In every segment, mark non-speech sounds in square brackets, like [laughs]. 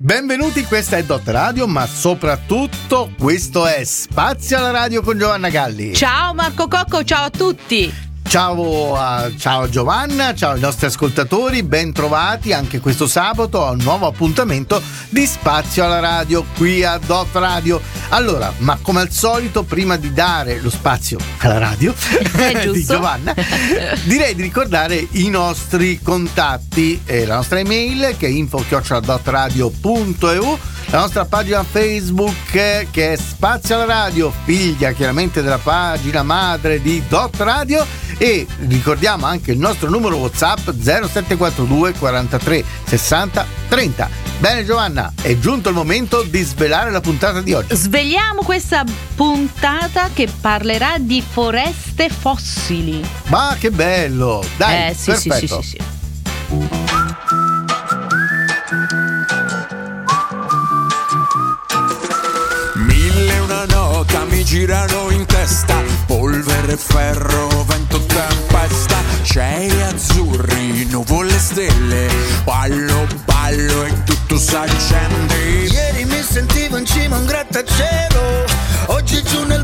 Benvenuti, questa è Dot Radio, ma soprattutto questo è Spazio alla Radio con Giovanna Galli. Ciao Marco Cocco, ciao a tutti. Ciao, a, ciao Giovanna, ciao ai nostri ascoltatori, ben trovati anche questo sabato a un nuovo appuntamento di Spazio alla Radio qui a Dot Radio. Allora, ma come al solito, prima di dare lo spazio alla radio [laughs] [laughs] di Giovanna, direi di ricordare i nostri contatti, eh, la nostra email che è info-dotradio.eu la nostra pagina Facebook che è Spazio alla Radio, figlia chiaramente della pagina madre di Dot Radio e ricordiamo anche il nostro numero WhatsApp 0742 43 60 30. Bene Giovanna, è giunto il momento di svelare la puntata di oggi. Svegliamo questa puntata che parlerà di foreste fossili. Ma che bello! Dai, eh, sì, perfetto. sì, sì, sì, sì. Girano in testa. Polvere, ferro, vento, tempesta. Cieli azzurri, nuvole, stelle. Ballo, ballo e tutto s'accende. Ieri mi sentivo in cima a un grattacielo. Oggi giù nel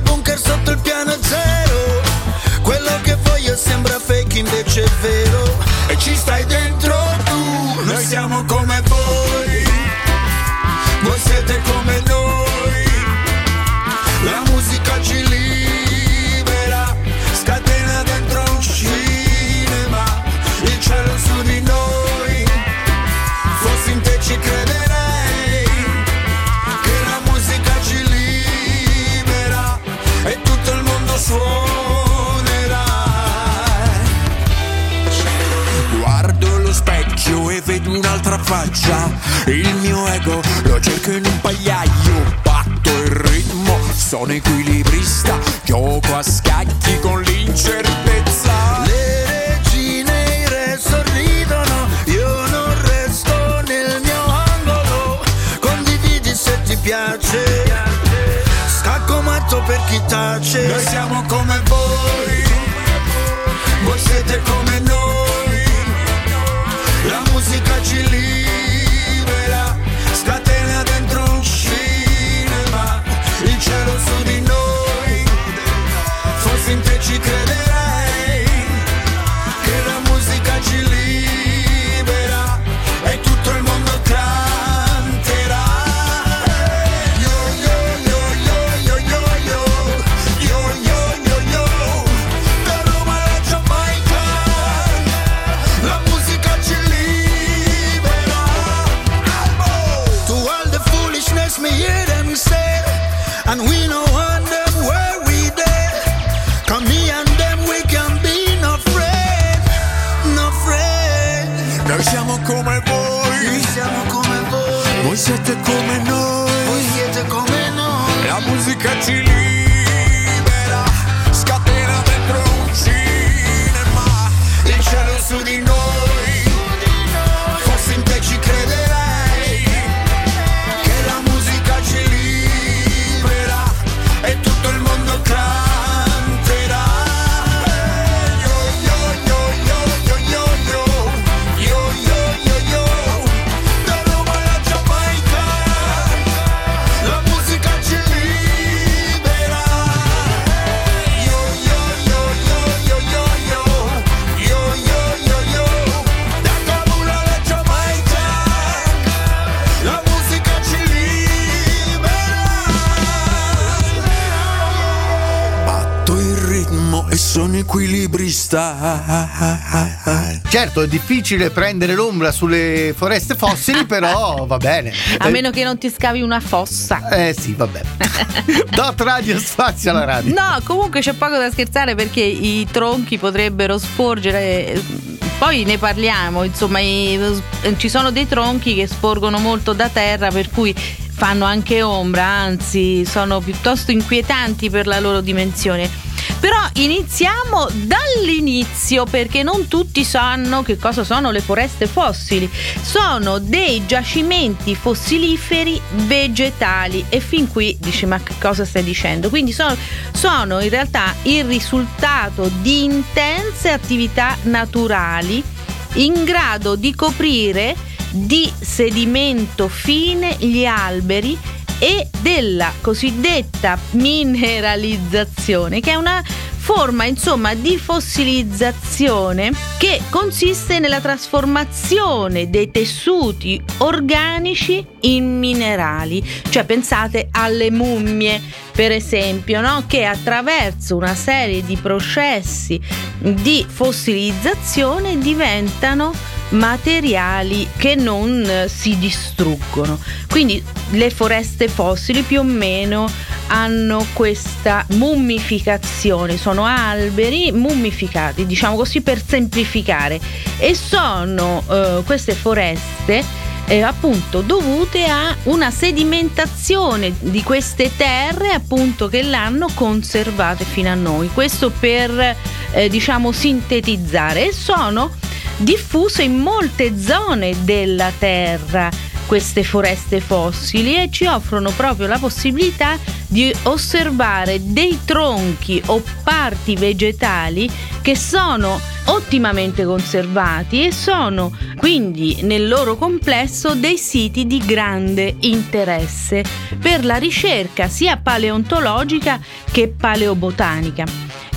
sono equilibrista Certo, è difficile prendere l'ombra sulle foreste fossili, [laughs] però va bene. A meno che non ti scavi una fossa. Eh sì, vabbè. [laughs] Dot Radio Spazio alla radio. No, comunque c'è poco da scherzare perché i tronchi potrebbero sporgere. Poi ne parliamo, insomma, i- ci sono dei tronchi che sporgono molto da terra, per cui fanno anche ombra, anzi sono piuttosto inquietanti per la loro dimensione. Però iniziamo dall'inizio perché non tutti sanno che cosa sono le foreste fossili. Sono dei giacimenti fossiliferi vegetali e fin qui dici ma che cosa stai dicendo? Quindi sono, sono in realtà il risultato di intense attività naturali in grado di coprire di sedimento fine gli alberi e della cosiddetta mineralizzazione, che è una forma insomma di fossilizzazione che consiste nella trasformazione dei tessuti organici in minerali. Cioè pensate alle mummie, per esempio, no? che attraverso una serie di processi di fossilizzazione diventano materiali che non eh, si distruggono. Quindi le foreste fossili più o meno hanno questa mummificazione, sono alberi mummificati, diciamo così per semplificare, e sono eh, queste foreste eh, appunto dovute a una sedimentazione di queste terre appunto che l'hanno conservate fino a noi. Questo per eh, diciamo sintetizzare. E sono diffuse in molte zone della Terra queste foreste fossili e ci offrono proprio la possibilità di osservare dei tronchi o parti vegetali che sono ottimamente conservati e sono quindi nel loro complesso dei siti di grande interesse per la ricerca sia paleontologica che paleobotanica.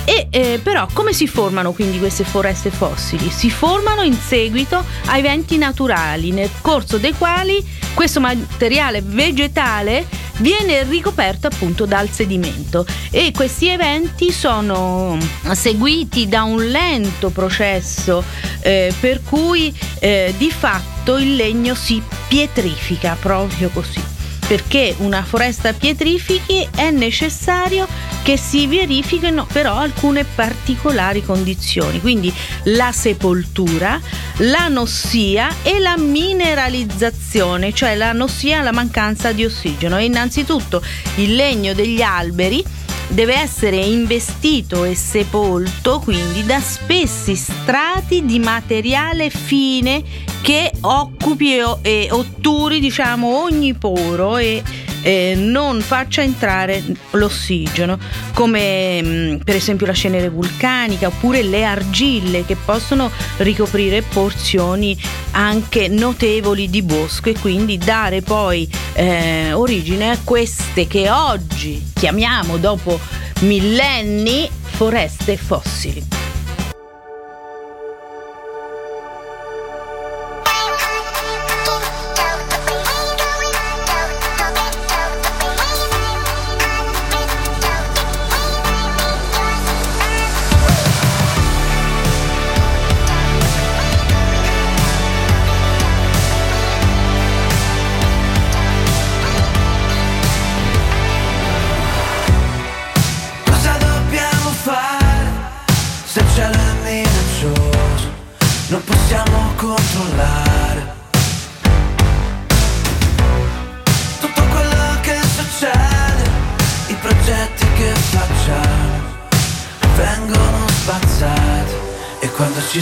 E eh, però come si formano quindi queste foreste fossili? Si formano in seguito a eventi naturali nel corso dei quali questo materiale vegetale viene ricoperto appunto dal sedimento e questi eventi sono seguiti da un lento processo eh, per cui eh, di fatto il legno si pietrifica proprio così perché una foresta pietrifichi è necessario che si verifichino però alcune particolari condizioni, quindi la sepoltura, l'anossia e la mineralizzazione, cioè l'anossia, la mancanza di ossigeno. E innanzitutto il legno degli alberi deve essere investito e sepolto quindi da spessi strati di materiale fine che occupi e otturi diciamo ogni poro e eh, non faccia entrare l'ossigeno, come mm, per esempio la cenere vulcanica oppure le argille che possono ricoprire porzioni anche notevoli di bosco e quindi dare poi eh, origine a queste che oggi chiamiamo dopo millenni foreste fossili.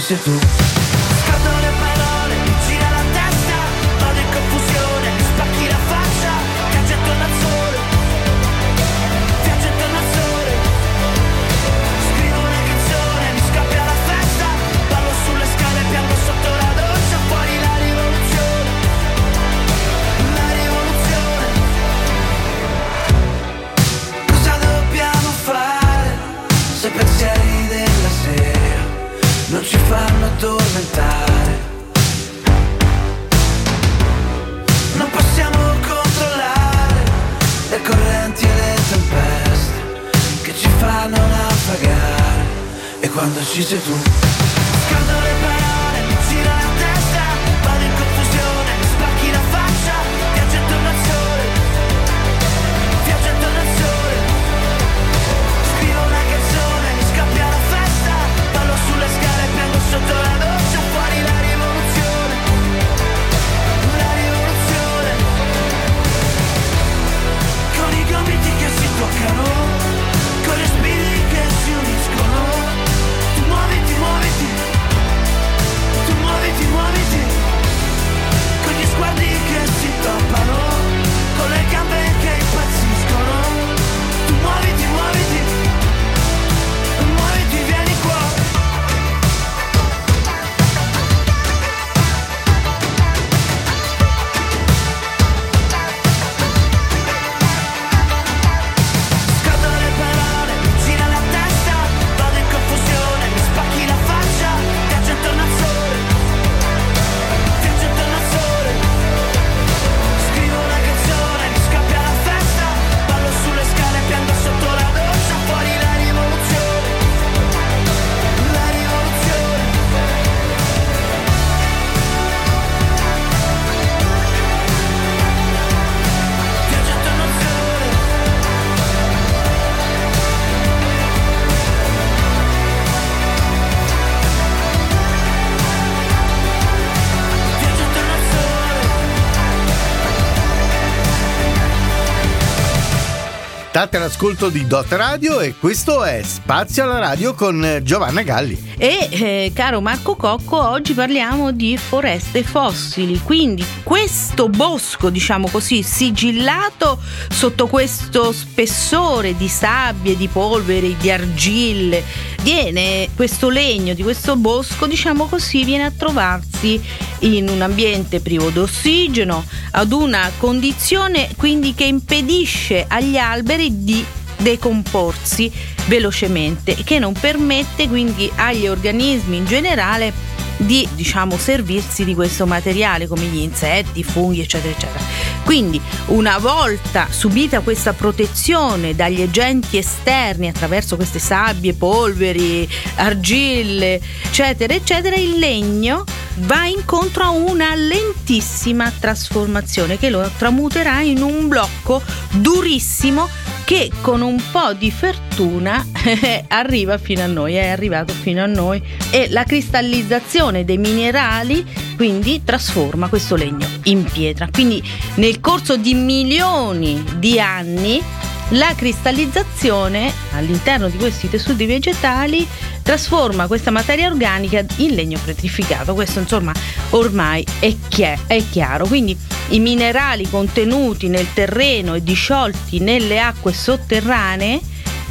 Ci sei State all'ascolto di Dot Radio e questo è Spazio alla Radio con Giovanna Galli. E eh, caro Marco Cocco, oggi parliamo di foreste fossili, quindi questo bosco, diciamo così, sigillato sotto questo spessore di sabbie, di polveri, di argille, viene questo legno di questo bosco, diciamo così, viene a trovarsi in un ambiente privo d'ossigeno, ad una condizione quindi che impedisce agli alberi di decomporsi velocemente che non permette quindi agli organismi in generale di diciamo servirsi di questo materiale come gli insetti, i funghi eccetera eccetera. Quindi una volta subita questa protezione dagli agenti esterni attraverso queste sabbie, polveri, argille eccetera eccetera, il legno va incontro a una lentissima trasformazione che lo tramuterà in un blocco durissimo che con un po' di fortuna [laughs] arriva fino a noi, è arrivato fino a noi e la cristallizzazione dei minerali quindi trasforma questo legno in pietra. Quindi nel corso di milioni di anni la cristallizzazione all'interno di questi tessuti vegetali trasforma questa materia organica in legno petrificato. Questo insomma ormai è, chi- è chiaro. Quindi i minerali contenuti nel terreno e disciolti nelle acque sotterranee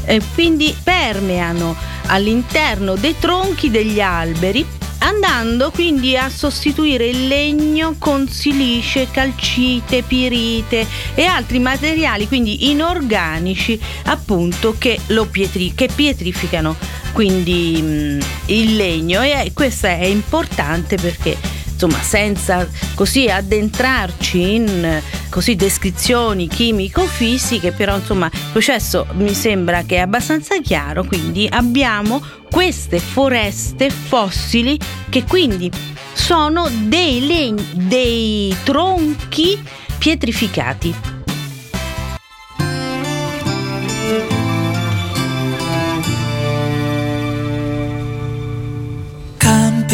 eh, quindi permeano all'interno dei tronchi degli alberi andando quindi a sostituire il legno con silice, calcite, pirite e altri materiali quindi inorganici appunto che pietri- che pietrificano quindi mh, il legno. E questo è importante perché insomma senza così addentrarci in così descrizioni chimico-fisiche però insomma il processo mi sembra che è abbastanza chiaro. Quindi abbiamo queste foreste fossili che quindi sono dei legni dei tronchi pietrificati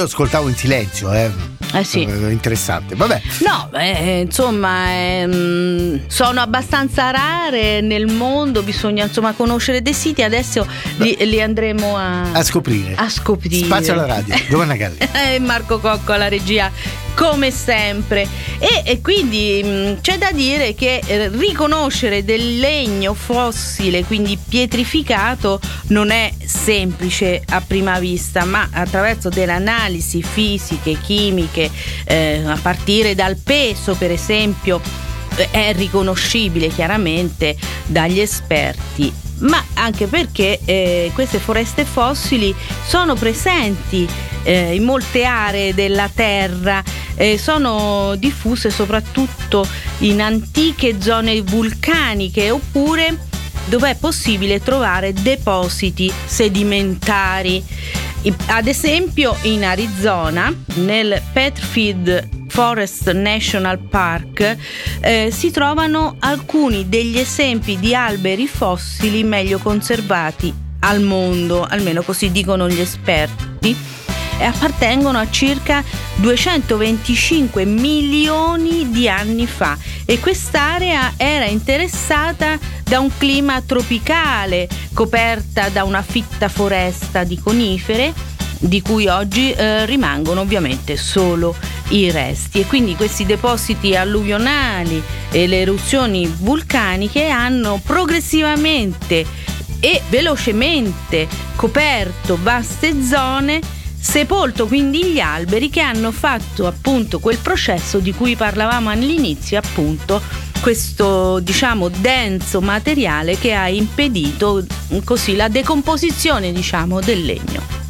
Io ascoltavo in silenzio, eh. Eh sì. Eh, Interessante. Vabbè. No, eh, insomma, ehm, sono abbastanza rare nel mondo, bisogna insomma conoscere dei siti, adesso li, li andremo a, A scoprire. a scoprire. Spazio alla radio. Giovanna Galli. [laughs] e Marco Cocco alla regia come sempre. E, e quindi mh, c'è da dire che eh, riconoscere del legno fossile quindi pietrificato non è semplice a prima vista ma attraverso delle analisi fisiche chimiche eh, a partire dal peso per esempio eh, è riconoscibile chiaramente dagli esperti ma anche perché eh, queste foreste fossili sono presenti eh, in molte aree della Terra, eh, sono diffuse soprattutto in antiche zone vulcaniche oppure dove è possibile trovare depositi sedimentari. Ad esempio in Arizona, nel Petfield Forest National Park, eh, si trovano alcuni degli esempi di alberi fossili meglio conservati al mondo, almeno così dicono gli esperti, e appartengono a circa 225 milioni di anni fa. E quest'area era interessata da un clima tropicale, coperta da una fitta foresta di conifere di cui oggi eh, rimangono ovviamente solo i resti. E quindi questi depositi alluvionali e le eruzioni vulcaniche hanno progressivamente e velocemente coperto vaste zone sepolto quindi gli alberi che hanno fatto appunto quel processo di cui parlavamo all'inizio appunto questo diciamo denso materiale che ha impedito mm, così la decomposizione diciamo del legno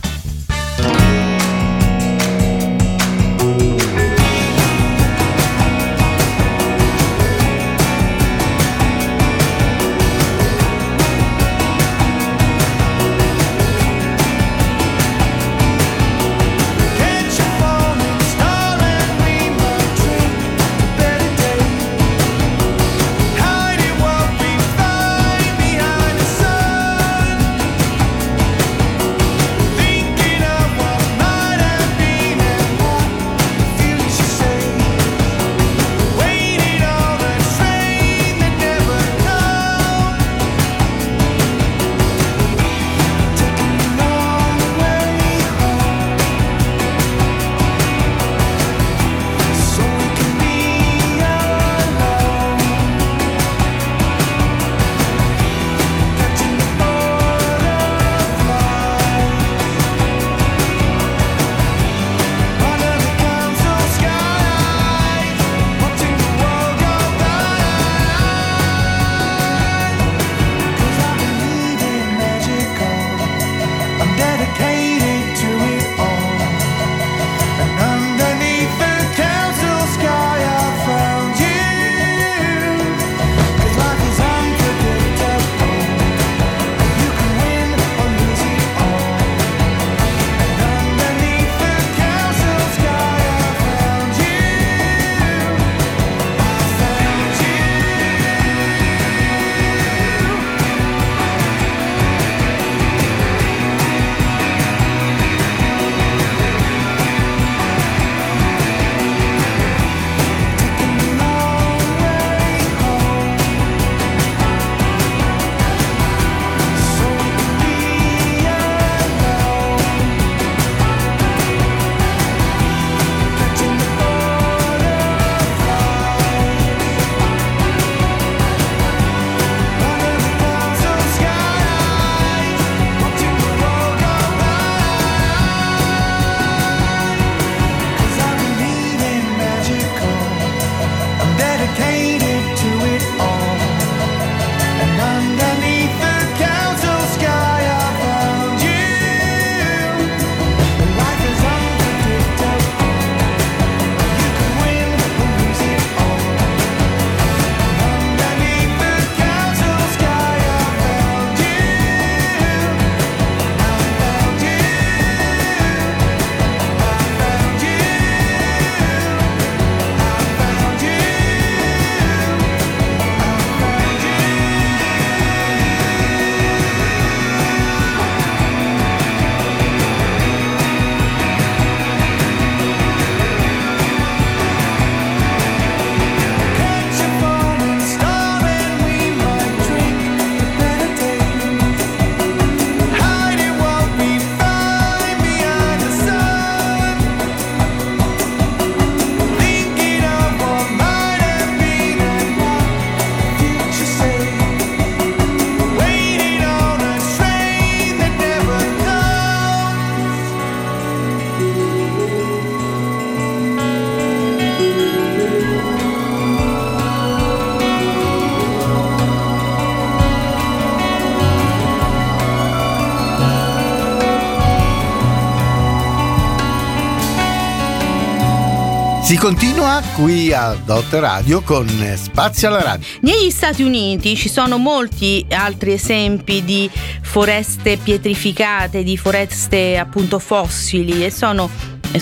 Si continua qui a Dot Radio con Spazio alla Radio. Negli Stati Uniti ci sono molti altri esempi di foreste pietrificate, di foreste appunto fossili e sono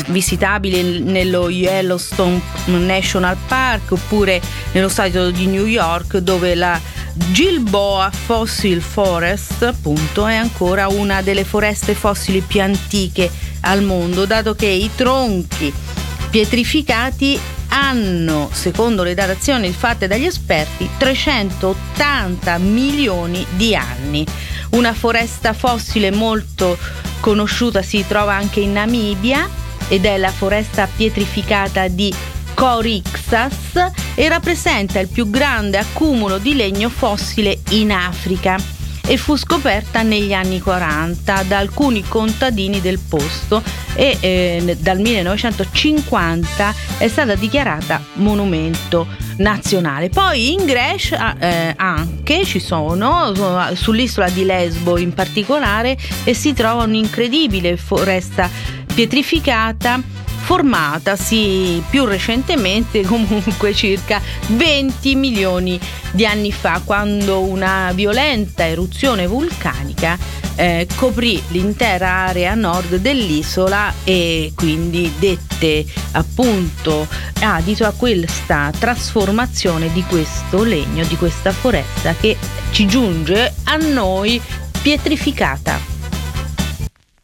visitabili nello Yellowstone National Park oppure nello stato di New York dove la Gilboa Fossil Forest appunto è ancora una delle foreste fossili più antiche al mondo dato che i tronchi pietrificati hanno, secondo le datazioni fatte dagli esperti, 380 milioni di anni. Una foresta fossile molto conosciuta si trova anche in Namibia ed è la foresta pietrificata di Corixas e rappresenta il più grande accumulo di legno fossile in Africa e fu scoperta negli anni 40 da alcuni contadini del posto e eh, dal 1950 è stata dichiarata monumento nazionale. Poi in Grecia eh, anche ci sono, sull'isola di Lesbo in particolare, e si trova un'incredibile foresta pietrificata formatasi più recentemente, [laughs] comunque circa 20 milioni di anni fa, quando una violenta eruzione vulcanica eh, coprì l'intera area nord dell'isola e quindi dette appunto adito a questa trasformazione di questo legno, di questa foresta che ci giunge a noi pietrificata.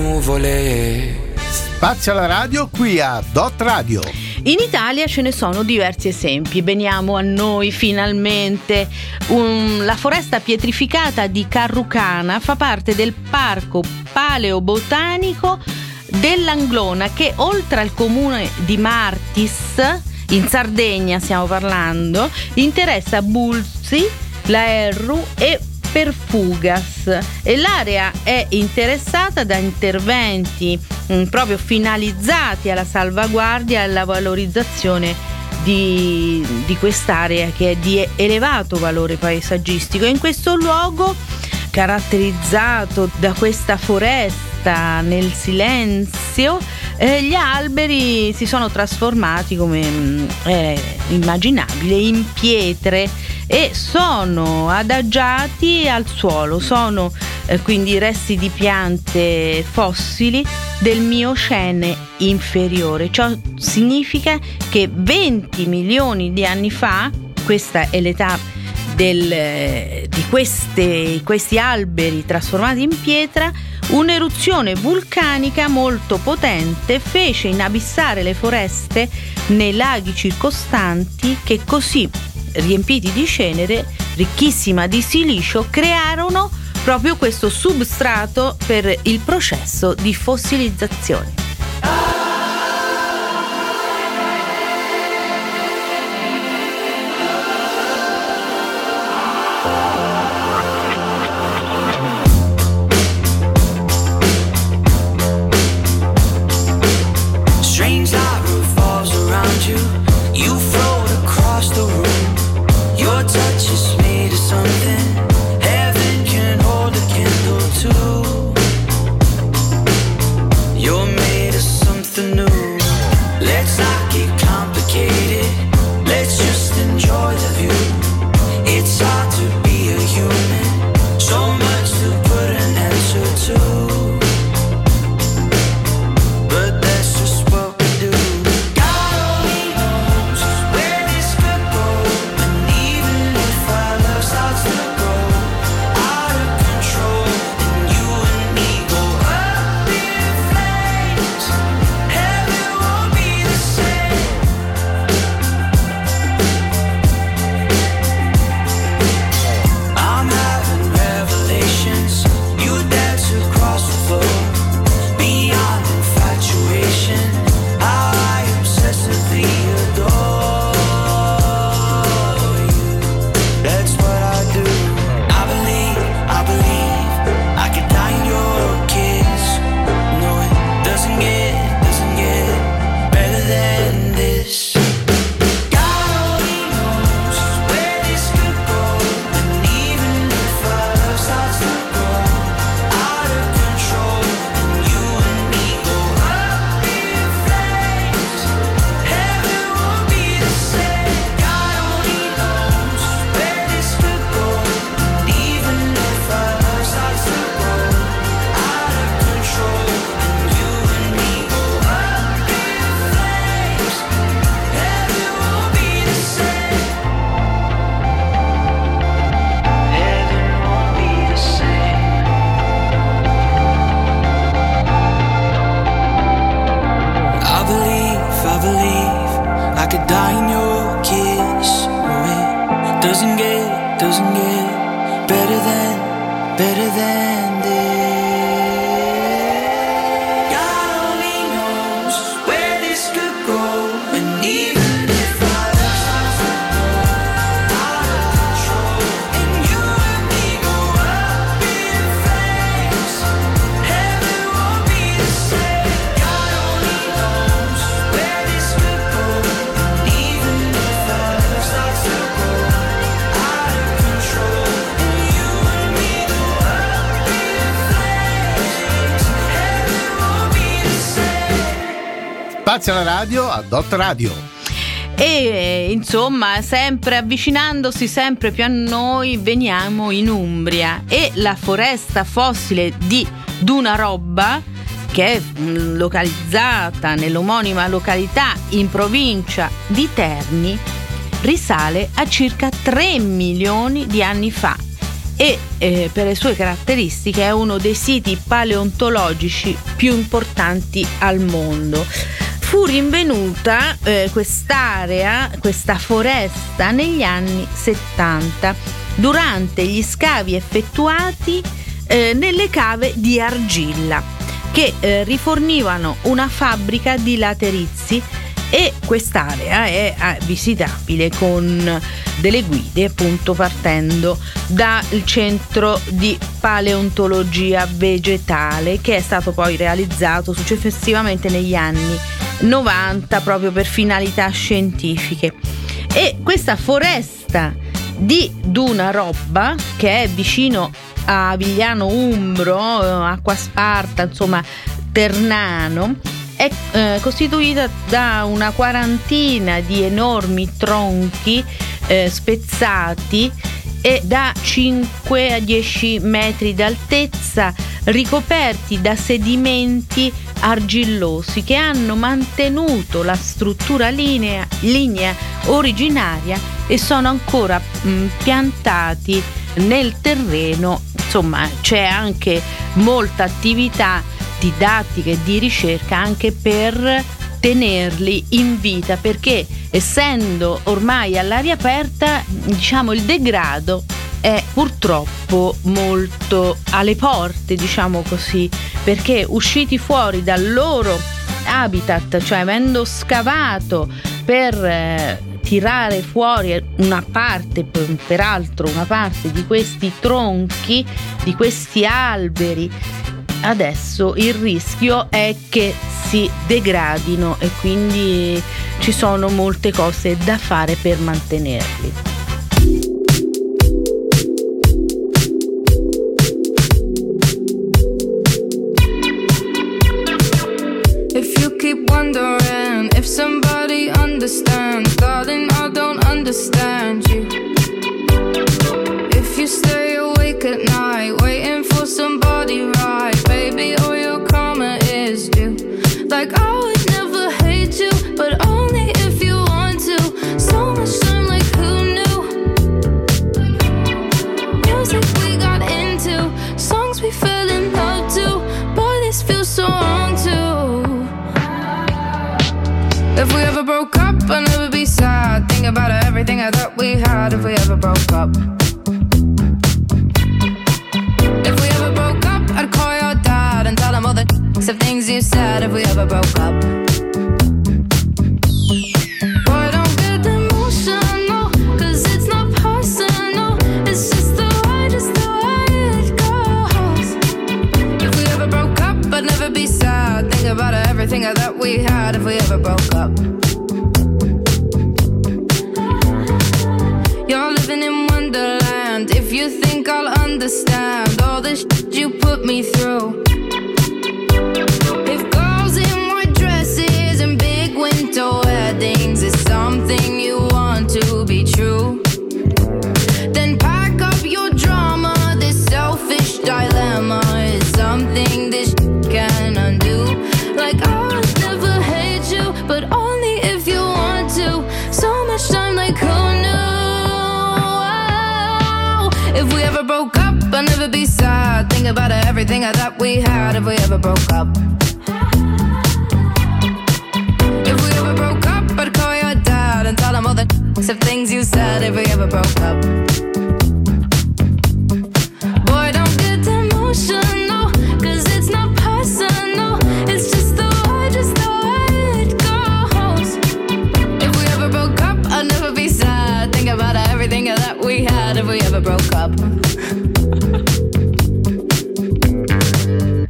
nuvole. Spazio alla radio qui a Dot Radio. In Italia ce ne sono diversi esempi, veniamo a noi finalmente. Un- la foresta pietrificata di Carrucana fa parte del parco paleobotanico dell'Anglona che oltre al comune di Martis, in Sardegna stiamo parlando, interessa Bulzi, Laerru e Perfugas e l'area è interessata da interventi mm, proprio finalizzati alla salvaguardia e alla valorizzazione di, di quest'area che è di elevato valore paesaggistico. In questo luogo caratterizzato da questa foresta nel silenzio. Eh, gli alberi si sono trasformati come mm, è immaginabile in pietre e sono adagiati al suolo. Sono eh, quindi resti di piante fossili del Miocene inferiore. Ciò significa che 20 milioni di anni fa questa è l'età del- di queste- questi alberi trasformati in pietra, un'eruzione vulcanica molto potente fece inabissare le foreste nei laghi circostanti che così, riempiti di cenere, ricchissima di silicio, crearono proprio questo substrato per il processo di fossilizzazione. Alla radio a Dot Radio. E insomma, sempre avvicinandosi sempre più a noi, veniamo in Umbria e la foresta fossile di Dunarobba, che è mm, localizzata nell'omonima località in provincia di Terni, risale a circa 3 milioni di anni fa e eh, per le sue caratteristiche è uno dei siti paleontologici più importanti al mondo. Fu rinvenuta eh, quest'area, questa foresta negli anni 70 durante gli scavi effettuati eh, nelle cave di argilla che eh, rifornivano una fabbrica di laterizi e quest'area è eh, visitabile con delle guide appunto partendo dal centro di paleontologia vegetale che è stato poi realizzato successivamente negli anni 90 proprio per finalità scientifiche. E questa foresta di Duna Robba che è vicino a Vigliano Umbro, eh, Acqua Sparta, insomma Ternano è eh, costituita da una quarantina di enormi tronchi eh, spezzati e da 5 a 10 metri d'altezza ricoperti da sedimenti argillosi che hanno mantenuto la struttura linea, linea originaria e sono ancora mh, piantati nel terreno. Insomma c'è anche molta attività didattica e di ricerca anche per tenerli in vita perché essendo ormai all'aria aperta diciamo il degrado è purtroppo molto alle porte diciamo così perché usciti fuori dal loro habitat cioè avendo scavato per eh, tirare fuori una parte, peraltro una parte di questi tronchi, di questi alberi, adesso il rischio è che si degradino e quindi ci sono molte cose da fare per mantenerli. Wondering if somebody understands, darling, I don't understand you If we ever broke up, I'd never be sad. Think about everything I thought we had if we ever broke up. If we ever broke up, I'd call your dad and tell him all the [laughs] of things you said if we ever broke up. We had if we ever broke up. You're living in Wonderland. If you think I'll understand all the shit you put me through. Think about everything I thought we had if we ever broke up. If we ever broke up, I'd call your dad and tell him all the things you said if we ever broke up. Boy, don't get emotional, 'cause it's not personal. It's just the way, just the way it goes. If we ever broke up, I'd never be sad. Think about everything that we had if we ever broke up.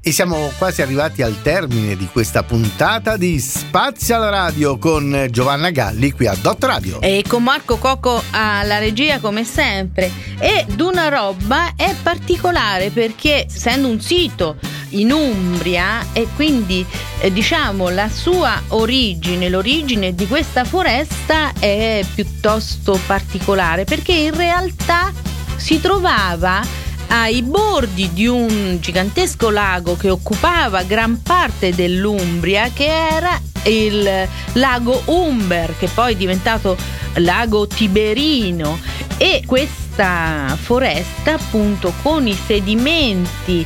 E siamo quasi arrivati al termine di questa puntata di Spazio alla Radio con Giovanna Galli qui a Dot Radio. E con Marco Cocco alla regia come sempre. E Duna Robba è particolare perché essendo un sito in Umbria e quindi eh, diciamo la sua origine, l'origine di questa foresta è piuttosto particolare perché in realtà si trovava ai bordi di un gigantesco lago che occupava gran parte dell'Umbria, che era il lago Umber, che poi è diventato lago Tiberino. E questa foresta, appunto, con i sedimenti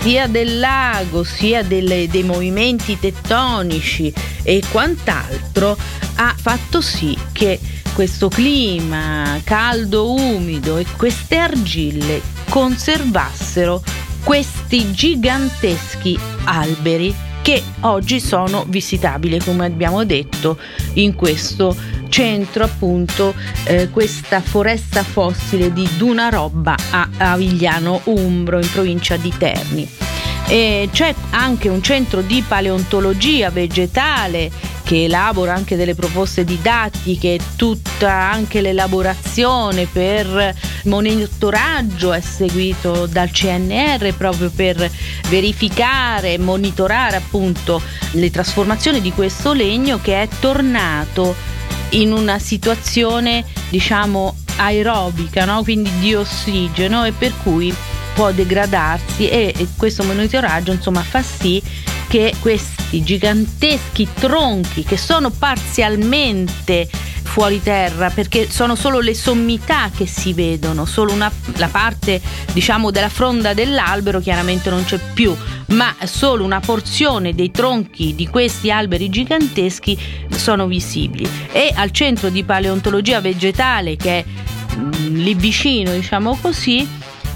sia del lago sia delle- dei movimenti tettonici e quant'altro ha fatto sì che questo clima caldo, umido e queste argille conservassero questi giganteschi alberi che oggi sono visitabili, come abbiamo detto, in questo centro, appunto, eh, questa foresta fossile di Dunarobba a Avigliano Umbro, in provincia di Terni. E c'è anche un centro di paleontologia vegetale che elabora anche delle proposte didattiche, tutta anche l'elaborazione per monitoraggio è seguito dal CNR proprio per verificare e monitorare appunto le trasformazioni di questo legno che è tornato in una situazione diciamo aerobica, no? quindi di ossigeno e per cui può degradarsi e, questo monitoraggio insomma fa sì che questi giganteschi tronchi che sono parzialmente fuori terra perché sono solo le sommità che si vedono, solo una, la parte diciamo della fronda dell'albero chiaramente non c'è più, ma solo una porzione dei tronchi di questi alberi giganteschi sono visibili. E al centro di paleontologia vegetale che è mm, lì vicino, diciamo così,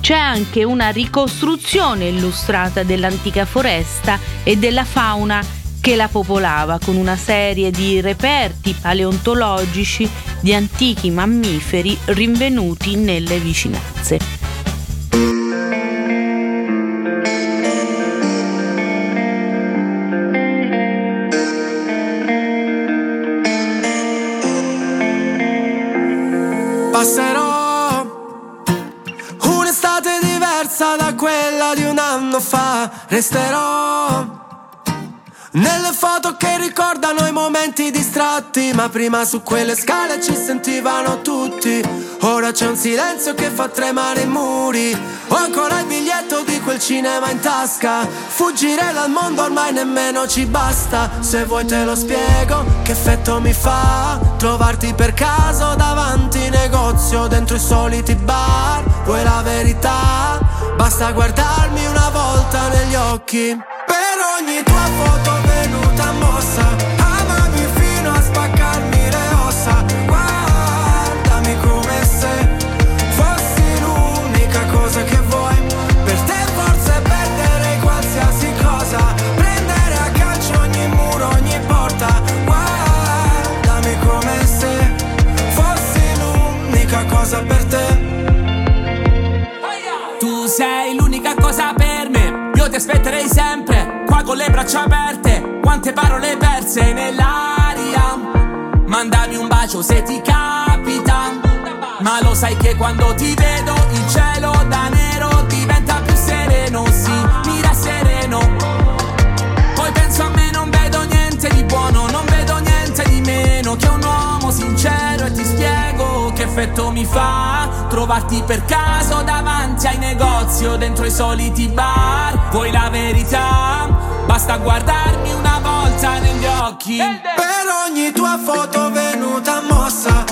c'è anche una ricostruzione illustrata dell'antica foresta e della fauna che la popolava con una serie di reperti paleontologici di antichi mammiferi rinvenuti nelle vicinanze. Resterò nelle foto che ricordano i momenti distratti. Ma prima su quelle scale ci sentivano tutti. Ora c'è un silenzio che fa tremare i muri. Ho ancora il biglietto di quel cinema in tasca. Fuggire dal mondo ormai nemmeno ci basta. Se vuoi te lo spiego che effetto mi fa. Trovarti per caso davanti negozio dentro i soliti bar. Vuoi la verità? Basta guardarmi una volta negli occhi. Per ogni tua foto venuta mossa. Amami fino a spaccarmi le ossa. Guardami come se fossi l'unica cosa che vuoi. Per te forse perdere qualsiasi cosa. Prendere a calcio ogni muro, ogni porta. Guardami come se fossi l'unica cosa per te. Ti aspetterei sempre, qua con le braccia aperte, quante parole perse nell'aria. Mandami un bacio se ti capita, ma lo sai che quando ti vedo il cielo da nero diventa più sereno, sì, mira sereno. Poi penso a me, non vedo niente di buono, non vedo niente di meno che un uomo sincero e ti spiego effetto mi fa trovarti per caso davanti ai negozi o dentro i soliti bar. Vuoi la verità? Basta guardarmi una volta negli occhi. Per ogni tua foto venuta mossa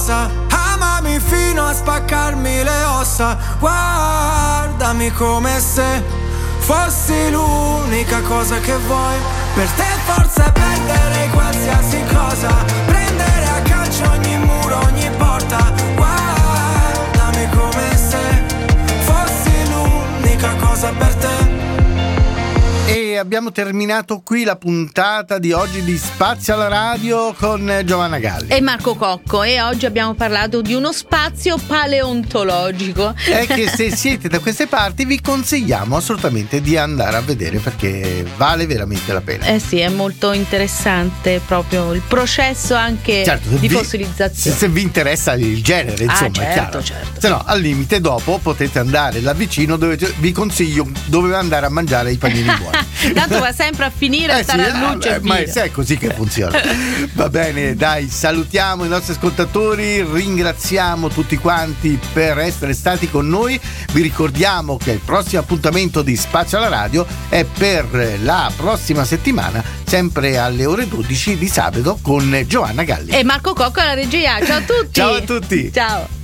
mossa, amami fino a spaccarmi le ossa, guardami come se fossi l'unica cosa che vuoi. Per te forse perdere qualsiasi cosa, prendere a calcio ogni muro, ogni porta, guardami come se fossi l'unica cosa per te. E abbiamo terminato qui la puntata di oggi di Spazio alla Radio con Giovanna Galli. E Marco Cocco e oggi abbiamo parlato di uno spazio paleontologico. È [laughs] che se siete da queste parti vi consigliamo assolutamente di andare a vedere perché vale veramente la pena. Eh sì, è molto interessante proprio il processo anche Certo, di vi- fossilizzazione. Se vi interessa il genere, Ah, insomma, è certo, chiaro. certo. Se no, al limite dopo potete andare là vicino dove vi consiglio dove andare a mangiare i panini [laughs] buoni. Tanto va sempre a finire a Eh stare sì, a luce beh, e ma è così che funziona. [laughs] Va bene, dai, salutiamo i nostri ascoltatori, ringraziamo tutti quanti per essere stati con noi. Vi ricordiamo che il prossimo appuntamento di Spazio alla Radio è per la prossima settimana, sempre alle ore 12 di sabato con Giovanna Galli. E Marco Cocco alla regia. Ciao a tutti. Ciao a tutti. Ciao.